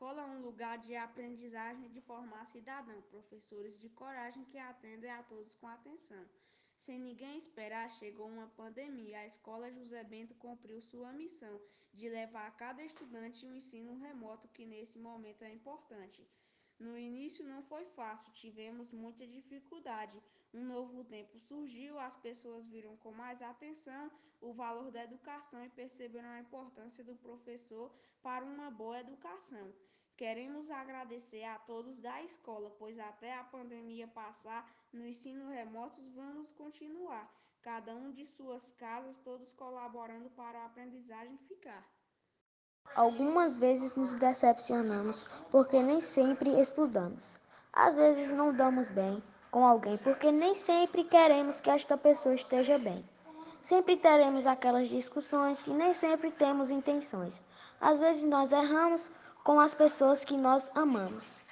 um lugar de aprendizagem e de formar cidadão, professores de coragem que atendem a todos com atenção. Sem ninguém esperar, chegou uma pandemia. A escola José Bento cumpriu sua missão de levar a cada estudante um ensino remoto que nesse momento é importante. No início não foi fácil, tivemos muita dificuldade. Um novo tempo surgiu, as pessoas viram com mais atenção o valor da educação e perceberam a importância do professor para uma boa educação. Queremos agradecer a todos da escola, pois até a pandemia passar, no ensino remoto vamos continuar, cada um de suas casas, todos colaborando para a aprendizagem ficar. Algumas vezes nos decepcionamos porque nem sempre estudamos. Às vezes não damos bem com alguém porque nem sempre queremos que esta pessoa esteja bem. Sempre teremos aquelas discussões que nem sempre temos intenções. Às vezes nós erramos com as pessoas que nós amamos.